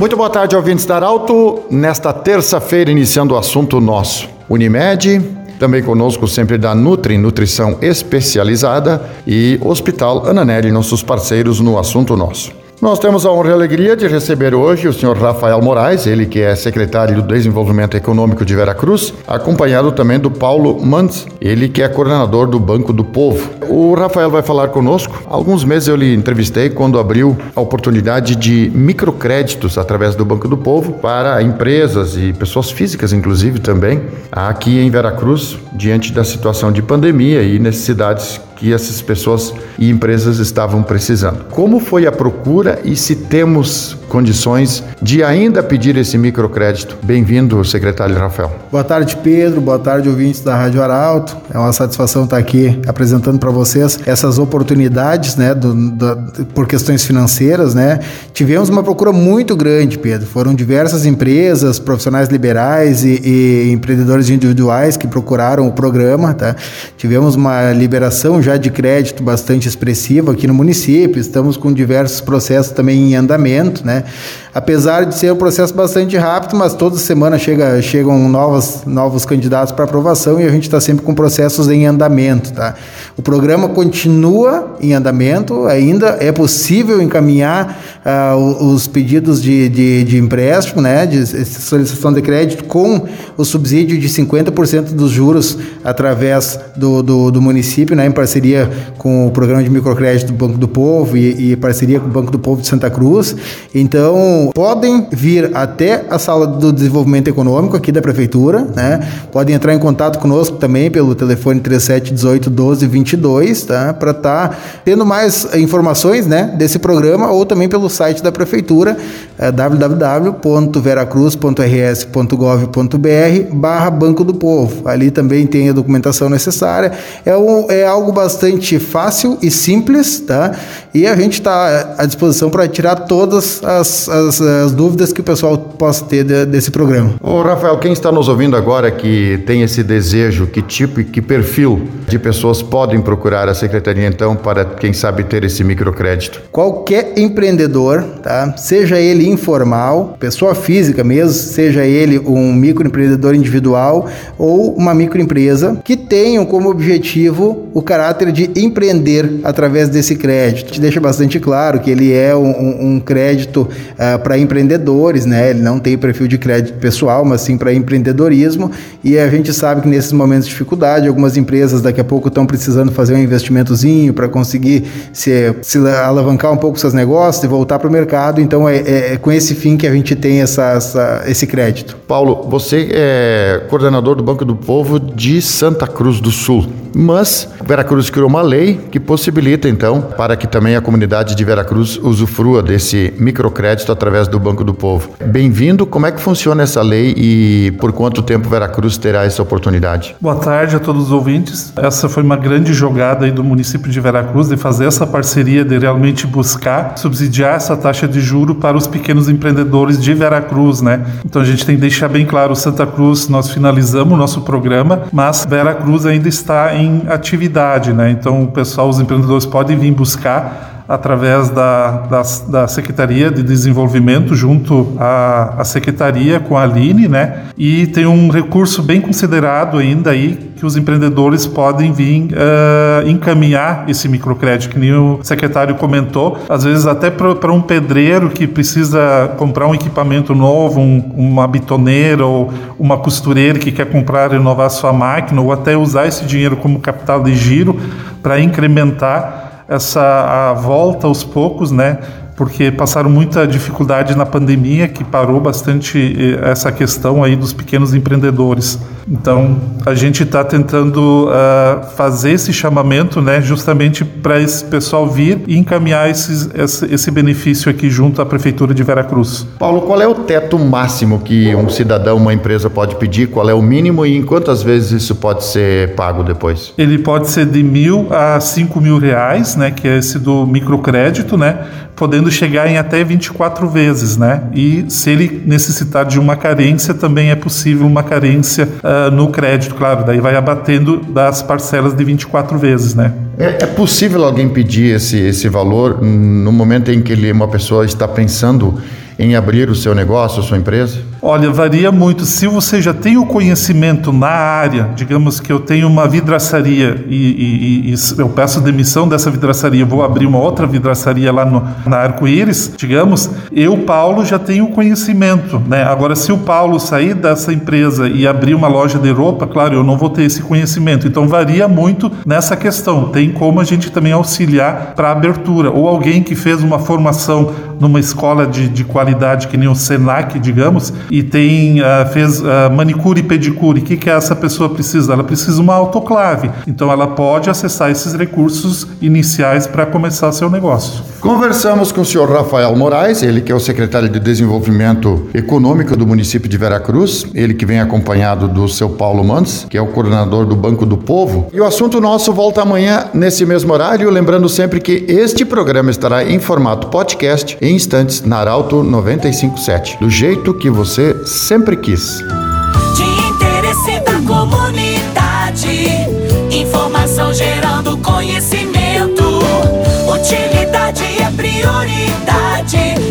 Muito boa tarde, ouvintes da Arauto. Nesta terça-feira, iniciando o assunto nosso. Unimed, também conosco sempre da Nutri, Nutrição Especializada e Hospital Ananelli, nossos parceiros no assunto nosso. Nós temos a honra e a alegria de receber hoje o senhor Rafael Moraes, ele que é secretário do Desenvolvimento Econômico de Veracruz, acompanhado também do Paulo Mantz, ele que é coordenador do Banco do Povo. O Rafael vai falar conosco. Há alguns meses eu lhe entrevistei quando abriu a oportunidade de microcréditos através do Banco do Povo para empresas e pessoas físicas, inclusive também, aqui em Veracruz, diante da situação de pandemia e necessidades que essas pessoas e empresas estavam precisando. Como foi a procura e se temos condições de ainda pedir esse microcrédito? Bem-vindo, secretário Rafael. Boa tarde, Pedro. Boa tarde, ouvintes da Rádio Arauto. É uma satisfação estar aqui apresentando para vocês essas oportunidades, né, do, por questões financeiras, né. Tivemos uma procura muito grande, Pedro. Foram diversas empresas, profissionais liberais e, e empreendedores individuais que procuraram o programa, tá? Tivemos uma liberação já de crédito bastante expressivo aqui no município, estamos com diversos processos também em andamento, né? Apesar de ser um processo bastante rápido, mas toda semana chega, chegam novos, novos candidatos para aprovação e a gente está sempre com processos em andamento. Tá? O programa continua em andamento, ainda é possível encaminhar uh, os pedidos de, de, de, empréstimo, né, de solicitação de crédito, com o subsídio de 50% dos juros através do, do, do, município, né, em parceria com o programa de microcrédito do Banco do Povo e, e parceria com o Banco do Povo de Santa Cruz. Então, podem vir até a sala do desenvolvimento econômico aqui da prefeitura, né? Podem entrar em contato conosco também pelo telefone 37 18 12 22, tá? Para estar tá tendo mais informações, né, desse programa ou também pelo site da prefeitura, é www.veracruz.rs.gov.br/barra Banco do Povo. Ali também tem a documentação necessária. É, um, é algo bastante fácil e simples, tá? E a gente está à disposição para tirar todas as, as as, as, dúvidas que o pessoal possa ter de, desse programa. Ô Rafael, quem está nos ouvindo agora que tem esse desejo, que tipo e que perfil de pessoas podem procurar a secretaria então para quem sabe ter esse microcrédito? Qualquer empreendedor, tá? Seja ele informal, pessoa física mesmo, seja ele um microempreendedor individual ou uma microempresa que tenham como objetivo o caráter de empreender através desse crédito. Te deixa bastante claro que ele é um, um crédito uh, para empreendedores, né? Ele não tem perfil de crédito pessoal, mas sim para empreendedorismo. E a gente sabe que nesses momentos de dificuldade, algumas empresas daqui a pouco estão precisando fazer um investimentozinho para conseguir se, se, alavancar um pouco seus negócios e voltar para o mercado. Então é, é, é, com esse fim que a gente tem essa, essa, esse crédito. Paulo, você é coordenador do Banco do Povo de Santa Cruz do Sul, mas Veracruz criou uma lei que possibilita então para que também a comunidade de Veracruz usufrua desse microcrédito através do Banco do Povo. Bem-vindo. Como é que funciona essa lei e por quanto tempo Veracruz terá essa oportunidade? Boa tarde a todos os ouvintes. Essa foi uma grande jogada aí do município de Veracruz de fazer essa parceria de realmente buscar subsidiar essa taxa de juro para os pequenos empreendedores de Veracruz, né? Então a gente tem que deixar bem claro, Santa Cruz nós finalizamos o nosso programa, mas Veracruz ainda está em atividade, né? Então o pessoal, os empreendedores podem vir buscar através da, da, da, Secretaria de Desenvolvimento, junto à, à Secretaria com a Aline, né? E tem um recurso bem considerado ainda aí que os empreendedores podem vir uh, encaminhar esse microcrédito, que nem o secretário comentou, às vezes até para um pedreiro que precisa comprar um equipamento novo, um, uma bitoneira ou uma costureira que quer comprar renovar sua máquina, ou até usar esse dinheiro como capital de giro para incrementar essa a volta aos poucos, né? Porque passaram muita dificuldade na pandemia, que parou bastante eh, essa questão aí dos pequenos empreendedores. Então, a gente está tentando uh, fazer esse chamamento, né, justamente para esse pessoal vir e encaminhar esses, esse, esse, benefício aqui junto à Prefeitura de Veracruz. Paulo, qual é o teto máximo que um cidadão, uma empresa pode pedir? Qual é o mínimo e em quantas vezes isso pode ser pago depois? Ele pode ser de mil a cinco mil reais, né, que é esse do microcrédito, né, podendo podendo chegar em até 24 vezes, né? E se ele necessitar de uma carência, também é possível uma carência uh, no crédito, claro, daí vai abatendo das parcelas de 24 vezes, né? É, é, possível alguém pedir esse, esse valor no momento em que ele, uma pessoa está pensando em abrir o seu negócio, a sua empresa? Olha, varia muito. Se você já tem o conhecimento na área, digamos que eu tenho uma vidraçaria e, e, e eu peço demissão dessa vidraçaria, vou abrir uma outra vidraçaria lá no, na Arco-Íris, digamos, eu, Paulo, já tenho conhecimento. Né? Agora, se o Paulo sair dessa empresa e abrir uma loja de roupa, claro, eu não vou ter esse conhecimento. Então, varia muito nessa questão. Tem como a gente também auxiliar para abertura. Ou alguém que fez uma formação numa escola de, de qualidade que nem o Senac, digamos, e tem uh, fez uh, manicure e pedicure. O que, que essa pessoa precisa? Ela precisa uma autoclave. Então ela pode acessar esses recursos iniciais para começar seu negócio. Conversamos com o senhor Rafael Moraes, ele que é o secretário de Desenvolvimento Econômico do município de Veracruz, ele que vem acompanhado do seu Paulo Mandes, que é o coordenador do Banco do Povo. E o assunto nosso volta amanhã nesse mesmo horário, lembrando sempre que este programa estará em formato podcast em instantes na Arauto 957, do jeito que você sempre quis. De interesse da comunidade, informação gerando conhecimento ように立ち